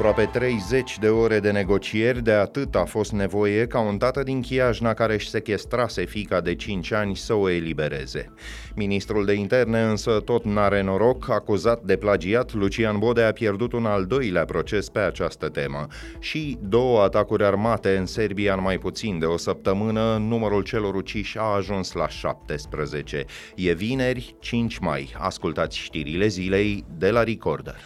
Aproape 30 de ore de negocieri, de atât a fost nevoie ca un tată din Chiajna care își sechestrase fica de 5 ani să o elibereze. Ministrul de interne însă tot n-are noroc, acuzat de plagiat, Lucian Bode a pierdut un al doilea proces pe această temă. Și două atacuri armate în Serbia în mai puțin de o săptămână, numărul celor uciși a ajuns la 17. E vineri, 5 mai. Ascultați știrile zilei de la Recorder.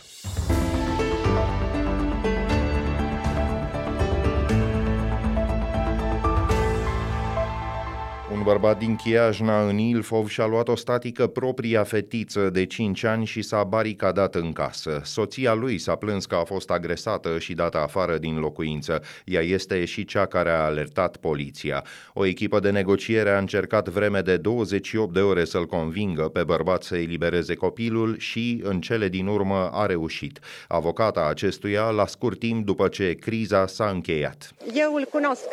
Bărbat din Chiajna, în Ilfov, și-a luat o statică propria fetiță de 5 ani și s-a baricadat în casă. Soția lui s-a plâns că a fost agresată și dată afară din locuință. Ea este și cea care a alertat poliția. O echipă de negociere a încercat vreme de 28 de ore să-l convingă pe bărbat să elibereze copilul și, în cele din urmă, a reușit. Avocata acestuia, la scurt timp după ce criza s-a încheiat. Eu îl cunosc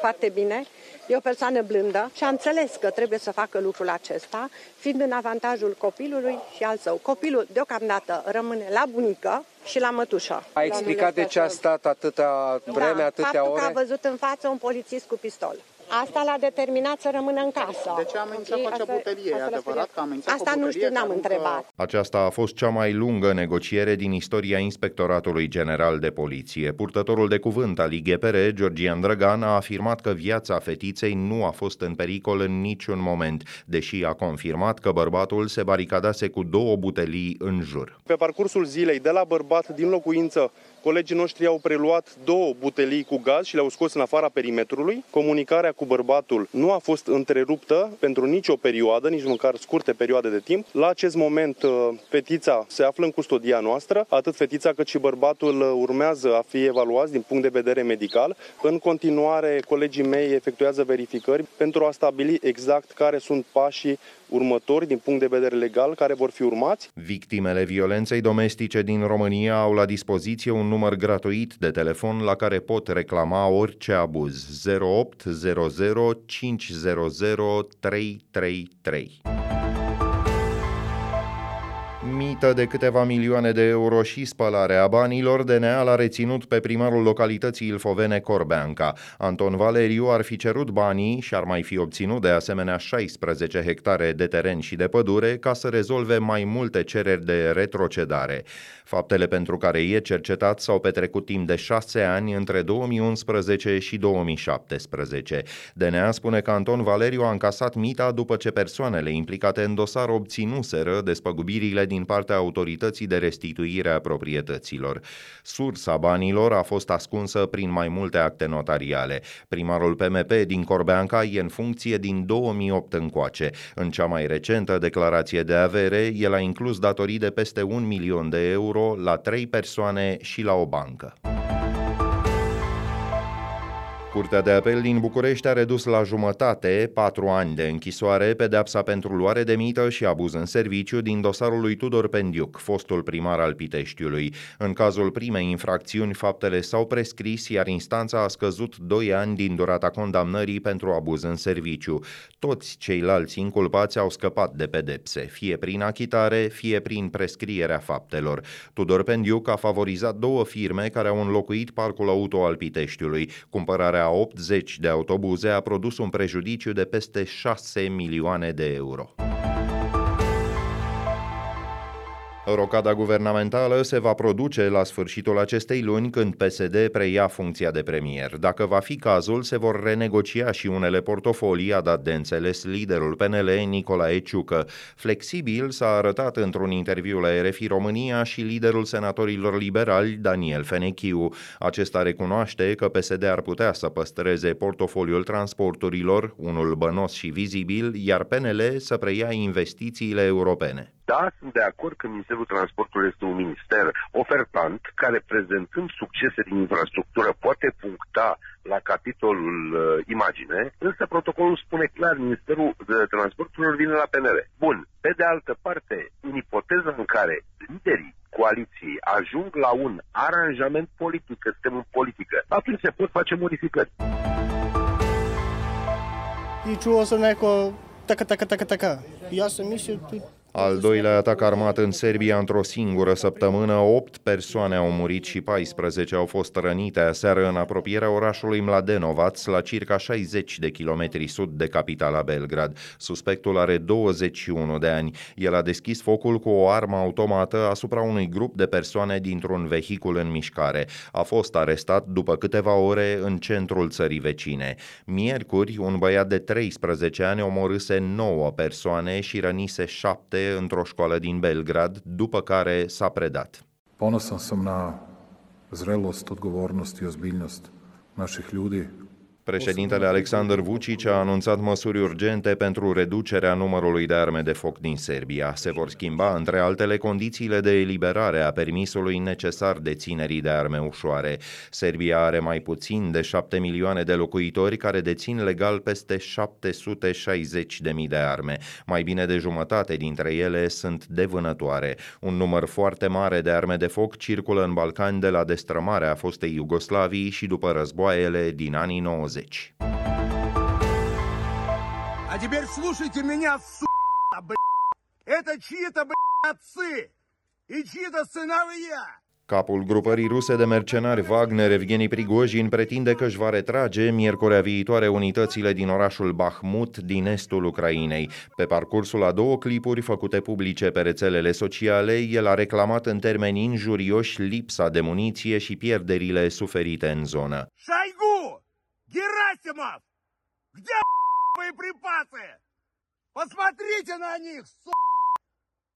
foarte bine E o persoană blândă și a înțeles că trebuie să facă lucrul acesta, fiind în avantajul copilului și al său. Copilul deocamdată rămâne la bunică și la mătușă. A explicat de ce a stat atâta vreme, da, atâtea faptul ore? că a văzut în față un polițist cu pistol. Asta l-a determinat să rămână în casă. De ce a amenințat cu acea butelie? E adevărat că a amenințat Asta nu știu, n-am întrebat. Aceasta a fost cea mai lungă negociere din istoria Inspectoratului General de Poliție. Purtătorul de cuvânt al IGPR, Georgian Drăgan, a afirmat că viața fetiței nu a fost în pericol în niciun moment, deși a confirmat că bărbatul se baricadase cu două butelii în jur. Pe parcursul zilei, de la bărbat din locuință Colegii noștri au preluat două butelii cu gaz și le-au scos în afara perimetrului. Comunicarea cu bărbatul nu a fost întreruptă pentru nicio perioadă, nici măcar scurte perioade de timp. La acest moment, uh, fetița se află în custodia noastră, atât fetița cât și bărbatul uh, urmează a fi evaluați din punct de vedere medical. În continuare, colegii mei efectuează verificări pentru a stabili exact care sunt pașii următori din punct de vedere legal care vor fi urmați. Victimele violenței domestice din România au la dispoziție un număr gratuit de telefon la care pot reclama orice abuz 0800 500 333 mită de câteva milioane de euro și spălarea banilor, DNA l-a reținut pe primarul localității Ilfovene Corbeanca. Anton Valeriu ar fi cerut banii și ar mai fi obținut de asemenea 16 hectare de teren și de pădure ca să rezolve mai multe cereri de retrocedare. Faptele pentru care e cercetat s-au petrecut timp de șase ani între 2011 și 2017. DNA spune că Anton Valeriu a încasat mita după ce persoanele implicate în dosar obținuseră despăgubirile din partea autorității de restituire a proprietăților. Sursa banilor a fost ascunsă prin mai multe acte notariale. Primarul PMP din Corbeanca e în funcție din 2008 încoace. În cea mai recentă declarație de avere, el a inclus datorii de peste un milion de euro la trei persoane și la o bancă. Curtea de apel din București a redus la jumătate, patru ani de închisoare, pedepsa pentru luare de mită și abuz în serviciu din dosarul lui Tudor Pendiuc, fostul primar al Piteștiului. În cazul primei infracțiuni, faptele s-au prescris, iar instanța a scăzut doi ani din durata condamnării pentru abuz în serviciu. Toți ceilalți inculpați au scăpat de pedepse, fie prin achitare, fie prin prescrierea faptelor. Tudor Pendiuc a favorizat două firme care au înlocuit parcul auto al Piteștiului, cumpărarea 80 de autobuze a produs un prejudiciu de peste 6 milioane de euro. Rocada guvernamentală se va produce la sfârșitul acestei luni când PSD preia funcția de premier. Dacă va fi cazul, se vor renegocia și unele portofolii, a dat de înțeles liderul PNL Nicolae Ciucă. Flexibil s-a arătat într-un interviu la RFI România și liderul senatorilor liberali Daniel Fenechiu. Acesta recunoaște că PSD ar putea să păstreze portofoliul transporturilor, unul bănos și vizibil, iar PNL să preia investițiile europene. Da, sunt de acord că Ministerul Transportului este un minister ofertant care, prezentând succese din infrastructură, poate puncta la capitolul uh, imagine, însă protocolul spune clar, Ministerul de Transporturilor vine la PNR. Bun, pe de altă parte, în ipoteza în care liderii coaliției ajung la un aranjament politic, că suntem în politică, atunci se pot face modificări. Ничего, Сонеко, така, така, така, така. Я самі ще al doilea atac armat în Serbia într-o singură săptămână, 8 persoane au murit și 14 au fost rănite aseară în apropierea orașului Mladenovac, la circa 60 de kilometri sud de capitala Belgrad. Suspectul are 21 de ani. El a deschis focul cu o armă automată asupra unui grup de persoane dintr-un vehicul în mișcare. A fost arestat după câteva ore în centrul țării vecine. Miercuri, un băiat de 13 ani omorâse 9 persoane și rănise 7 într-o școală din Belgrad, după care s-a predat. Ponosan sam na zrelost, odgovornost i ozbiljnost naših ljudi Președintele Alexander Vucic a anunțat măsuri urgente pentru reducerea numărului de arme de foc din Serbia. Se vor schimba, între altele, condițiile de eliberare a permisului necesar deținerii de arme ușoare. Serbia are mai puțin de 7 milioane de locuitori care dețin legal peste 760 de mii de arme. Mai bine de jumătate dintre ele sunt de vânătoare. Un număr foarte mare de arme de foc circulă în Balcani de la destrămarea fostei Iugoslavii și după războaiele din anii 90. 20. А теперь слушайте меня, сука, блядь. Это чьи-то, блядь, отцы и чьи-то сыновья. Capul grupării ruse de mercenari Wagner, Evgeni Prigojin, pretinde că își va retrage miercurea viitoare unitățile din orașul Bahmut din estul Ucrainei. Pe parcursul a două clipuri făcute publice pe rețelele sociale, el a reclamat în termeni injurioși lipsa de muniție și pierderile suferite în zonă. Шойгу! Герасимов! Где боеприпасы? Посмотрите на них, су***!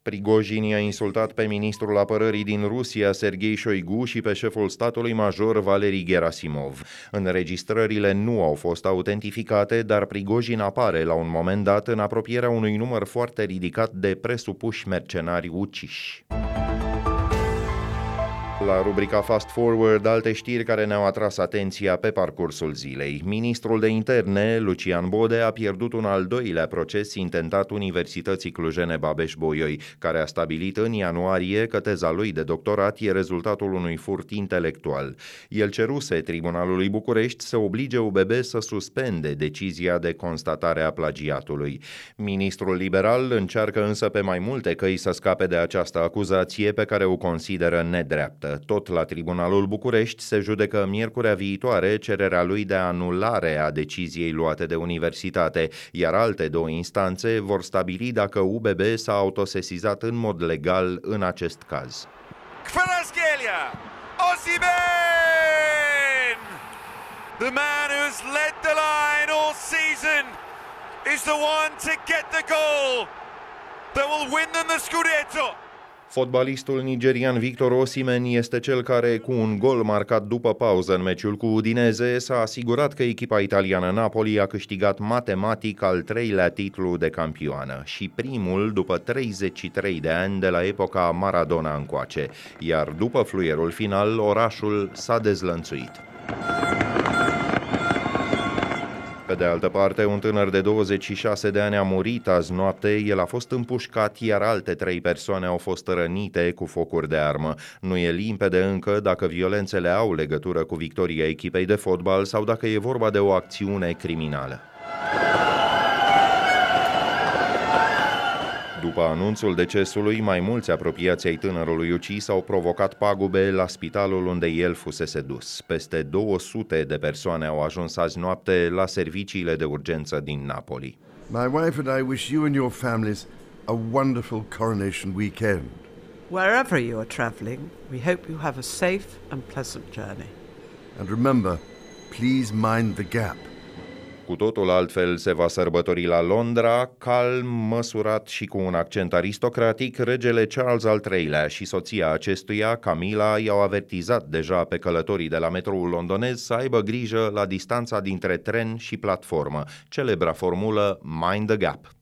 Prigojin i-a insultat pe ministrul apărării din Rusia, Sergei Shoigu, și pe șeful statului major, Valeri Gerasimov. Înregistrările nu au fost autentificate, dar Prigojin apare la un moment dat în apropierea unui număr foarte ridicat de presupuși mercenari uciși. La rubrica Fast Forward, alte știri care ne-au atras atenția pe parcursul zilei. Ministrul de interne, Lucian Bode, a pierdut un al doilea proces intentat Universității Clujene Babeș-Bolyai, care a stabilit în ianuarie că teza lui de doctorat e rezultatul unui furt intelectual. El ceruse Tribunalului București să oblige UBB să suspende decizia de constatare a plagiatului. Ministrul liberal încearcă însă pe mai multe căi să scape de această acuzație pe care o consideră nedreaptă. Tot la Tribunalul București se judecă miercurea viitoare cererea lui de anulare a deciziei luate de universitate, iar alte două instanțe vor stabili dacă UBB s-a autosesizat în mod legal în acest caz. Kvaratskhelia! Osimhen! The man who's led the line all season is the one to get the goal that will win them the Scudetto. Fotbalistul nigerian Victor Osimen este cel care, cu un gol marcat după pauză în meciul cu Udineze, s-a asigurat că echipa italiană Napoli a câștigat matematic al treilea titlu de campioană și primul după 33 de ani de la epoca Maradona încoace, iar după fluierul final, orașul s-a dezlănțuit. Pe de altă parte, un tânăr de 26 de ani a murit azi noapte, el a fost împușcat, iar alte trei persoane au fost rănite cu focuri de armă. Nu e limpede încă dacă violențele au legătură cu victoria echipei de fotbal sau dacă e vorba de o acțiune criminală. După anunțul decesului, mai mulți apropiați ai tânărului ucis au provocat pagube la spitalul unde el fusese dus. Peste 200 de persoane au ajuns azi noapte la serviciile de urgență din Napoli. My wife and I wish you and your families a wonderful coronation weekend. Wherever you are travelling, we hope you have a safe and pleasant journey. And remember, please mind the gap. Cu totul altfel se va sărbători la Londra, calm, măsurat și cu un accent aristocratic, regele Charles al III-lea și soția acestuia, Camila, i-au avertizat deja pe călătorii de la metroul londonez să aibă grijă la distanța dintre tren și platformă, celebra formulă Mind the Gap.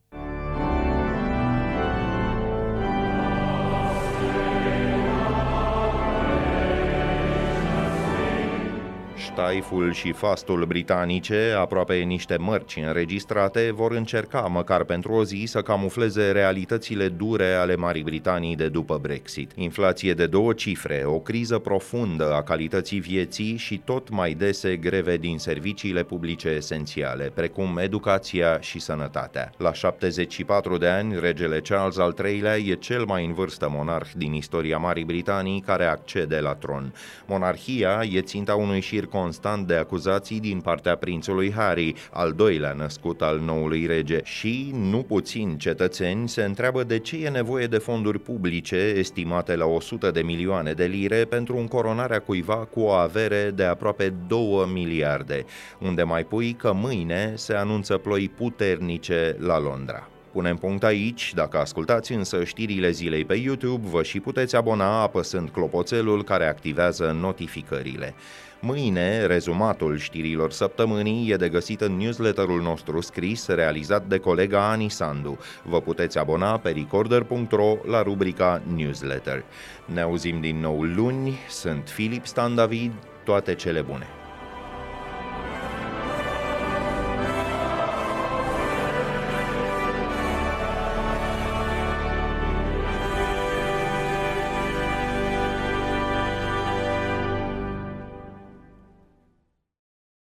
Taiful și fastul britanice, aproape niște mărci înregistrate, vor încerca măcar pentru o zi să camufleze realitățile dure ale Marii Britanii de după Brexit. Inflație de două cifre, o criză profundă a calității vieții și tot mai dese greve din serviciile publice esențiale, precum educația și sănătatea. La 74 de ani, regele Charles al III-lea e cel mai în vârstă monarh din istoria Marii Britanii care accede la tron. Monarhia e ținta unui șir constant de acuzații din partea prințului Harry, al doilea născut al noului rege, și nu puțini cetățeni se întreabă de ce e nevoie de fonduri publice estimate la 100 de milioane de lire pentru încoronarea cuiva cu o avere de aproape 2 miliarde, unde mai pui că mâine se anunță ploi puternice la Londra. Punem punct aici, dacă ascultați însă știrile zilei pe YouTube, vă și puteți abona apăsând clopoțelul care activează notificările. Mâine, rezumatul știrilor săptămânii e de găsit în newsletterul nostru scris, realizat de colega Ani Sandu. Vă puteți abona pe recorder.ro la rubrica newsletter. Ne auzim din nou luni, sunt Filip Stan David, toate cele bune!